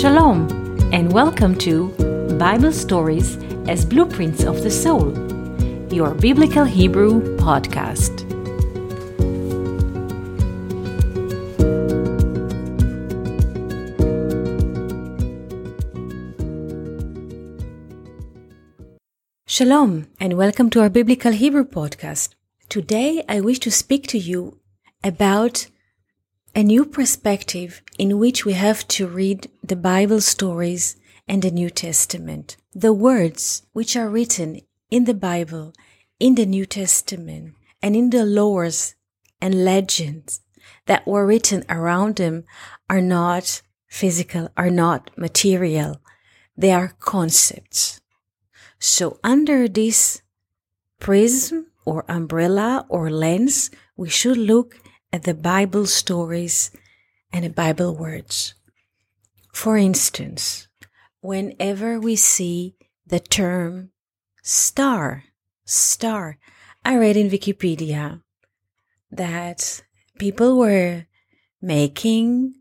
Shalom, and welcome to Bible Stories as Blueprints of the Soul, your Biblical Hebrew podcast. Shalom, and welcome to our Biblical Hebrew podcast. Today, I wish to speak to you about a new perspective in which we have to read the Bible stories and the New Testament. The words which are written in the Bible, in the New Testament, and in the laws and legends that were written around them are not physical, are not material. They are concepts. So under this prism or umbrella or lens, we should look at the Bible stories and the Bible words. For instance, whenever we see the term star, star, I read in Wikipedia that people were making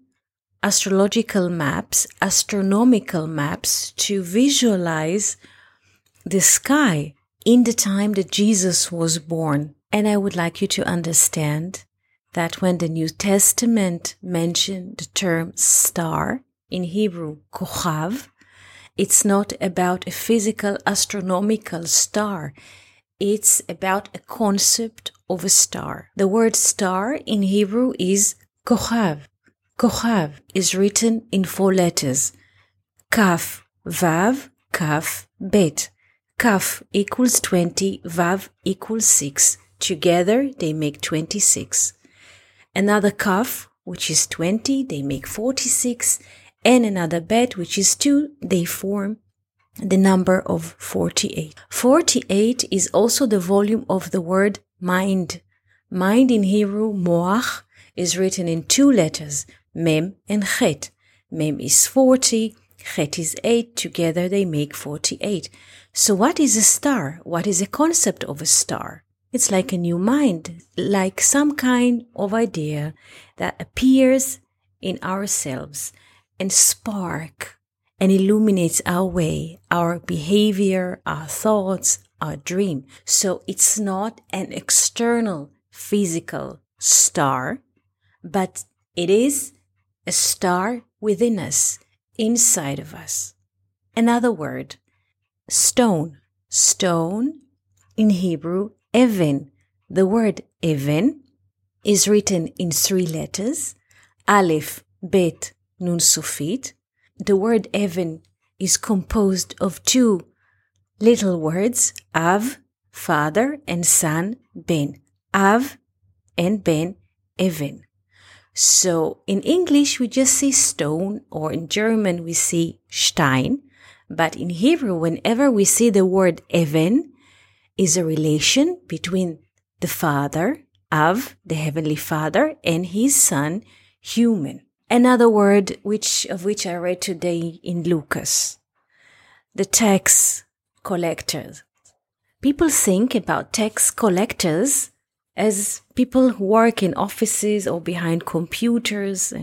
astrological maps, astronomical maps to visualize the sky in the time that Jesus was born. And I would like you to understand that when the New Testament mentioned the term star in Hebrew, kochav, it's not about a physical astronomical star. It's about a concept of a star. The word star in Hebrew is kochav. Kochav is written in four letters. Kaf, Vav, Kaf, Bet. Kaf equals 20, Vav equals 6. Together they make 26 another Kaf, which is 20, they make 46, and another bet, which is 2, they form the number of 48. 48 is also the volume of the word mind. Mind in Hebrew, moach, is written in two letters, mem and chet. Mem is 40, chet is 8, together they make 48. So what is a star? What is the concept of a star? It's like a new mind, like some kind of idea that appears in ourselves and spark and illuminates our way, our behavior, our thoughts, our dream. So it's not an external physical star, but it is a star within us, inside of us. Another word, stone. Stone in Hebrew Even. The word Even is written in three letters, Aleph, Bet, Nun Sufit. The word Even is composed of two little words, Av, father, and son, Ben. Av and Ben, Even. So in English, we just say stone, or in German, we say Stein. But in Hebrew, whenever we see the word Even, is a relation between the Father of the Heavenly Father and his Son, human. Another word which of which I read today in Lucas. The tax collectors. People think about tax collectors as people who work in offices or behind computers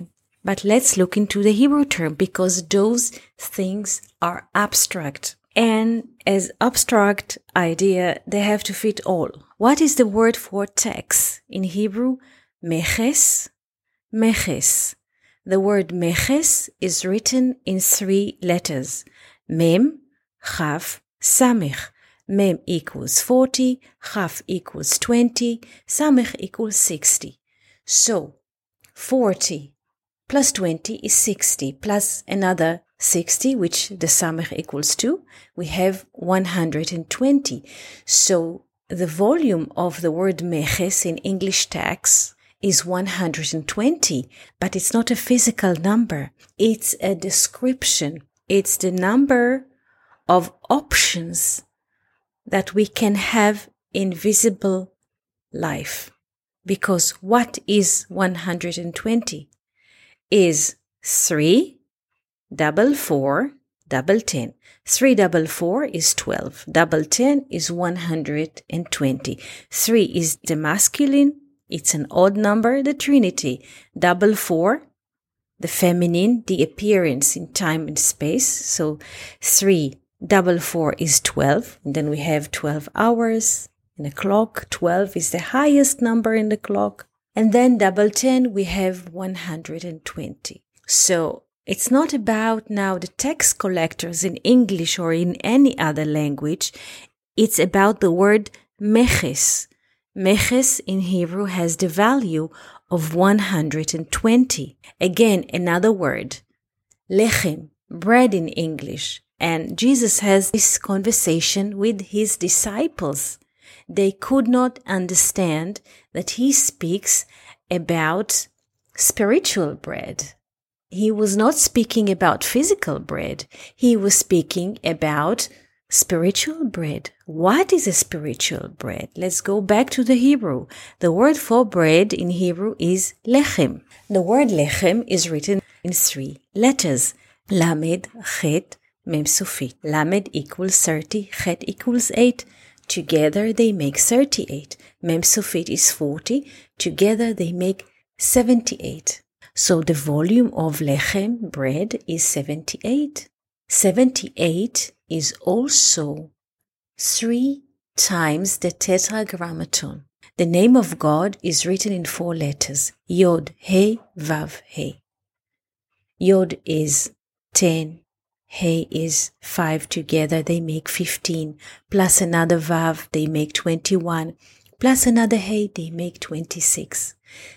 but let's look into the Hebrew term because those things are abstract. And as abstract idea, they have to fit all. What is the word for tax in Hebrew? Meches. Meches. The word meches is written in three letters. Mem, Chaf, Samech. Mem equals 40, Chaf equals 20, Samech equals 60. So, 40 plus 20 is 60, plus another 60, which the samech equals to, we have 120. So the volume of the word meches in English tax is 120, but it's not a physical number. It's a description. It's the number of options that we can have in visible life. Because what is 120? Is 3 double four, double ten. Three double four is 12. Double ten is 120. Three is the masculine. It's an odd number, the trinity. Double four, the feminine, the appearance in time and space. So three double four is 12. And then we have 12 hours in a clock. 12 is the highest number in the clock. And then double 10, we have 120. So it's not about now the tax collectors in English or in any other language. It's about the word meches. Meches in Hebrew has the value of 120. Again, another word. Lechem, bread in English. And Jesus has this conversation with his disciples. They could not understand that he speaks about spiritual bread. He was not speaking about physical bread. He was speaking about spiritual bread. What is a spiritual bread? Let's go back to the Hebrew. The word for bread in Hebrew is lechem. The word lechem is written in three letters. Lamed, Chet, Mem Sufit. Lamed equals 30, Chet equals 8. Together they make 38. Mem Sufit is 40. Together they make 78. So the volume of lechem, bread, is 78. 78 is also three times the tetragrammaton. The name of God is written in four letters Yod, He, Vav, He. Yod is 10, He is 5 together, they make 15, plus another Vav, they make 21, plus another He, they make 26.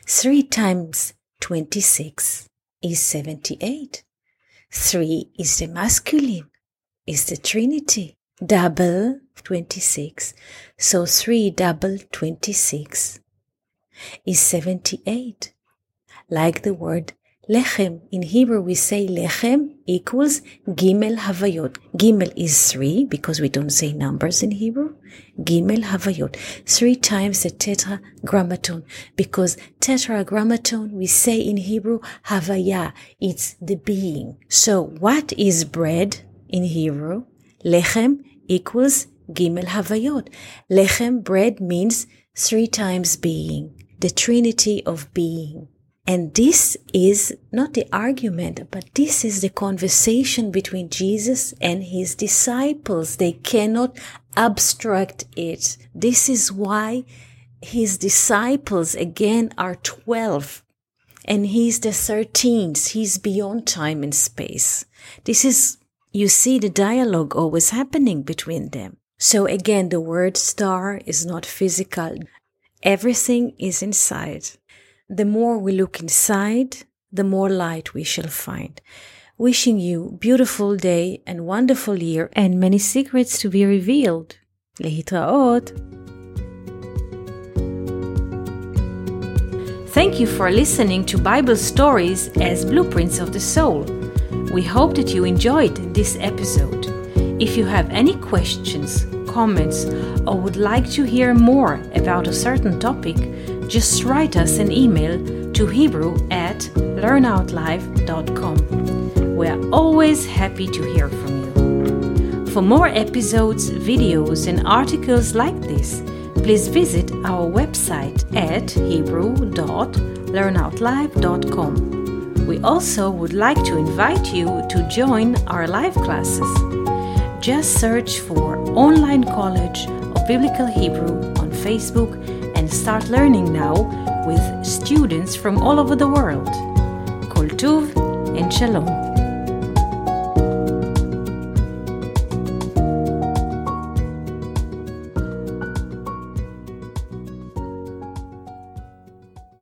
3 times 26 is 78. 3 is the masculine is the Trinity. Double 26. So 3 double 26 is 78. Like the word lechem. In Hebrew we say lechem equals gimel havayot. Gimel is 3 because we don't say numbers in Hebrew. Gimel havayot. 3 times the tetragrammaton because tetragrammaton we say in Hebrew havaya. It's the being. So what is bread? in Hebrew, lechem equals gimel havayot. Lechem, bread, means three times being, the trinity of being. And this is not the argument, but this is the conversation between Jesus and his disciples. They cannot abstract it. This is why his disciples again are 12 and he's the 13th. He's beyond time and space. This is you see the dialogue always happening between them. So again, the word star is not physical. Everything is inside The more we look inside, the more light we shall find. Wishing you beautiful day and wonderful year and many secrets to be revealed. להתראות. Thank you for listening to Bible stories as blueprints of the soul. We hope that you enjoyed this episode. If you have any questions, comments, or would like to hear more about a certain topic, just write us an email to hebrew at learnoutlive.com. We are always happy to hear from you. For more episodes, videos, and articles like this, please visit our website at hebrew.learnoutlive.com. We also would like to invite you to join our live classes. Just search for Online College of Biblical Hebrew on Facebook and start learning now with students from all over the world. Kol Tuv and Shalom.